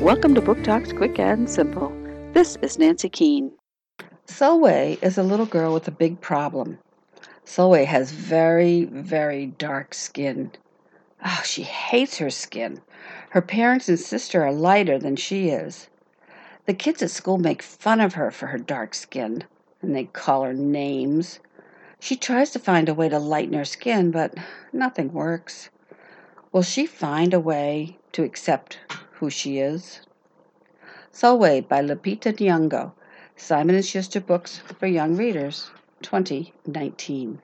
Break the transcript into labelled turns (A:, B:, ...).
A: Welcome to Book Talks Quick and Simple. This is Nancy Keane. Sulwe is a little girl with a big problem. Sulwe has very, very dark skin. Oh, she hates her skin. Her parents and sister are lighter than she is. The kids at school make fun of her for her dark skin, and they call her names. She tries to find a way to lighten her skin, but nothing works. Will she find a way to accept who she is? Sulwe by Lupita Nyong'o. Simon & Schuster Books for Young Readers, 2019.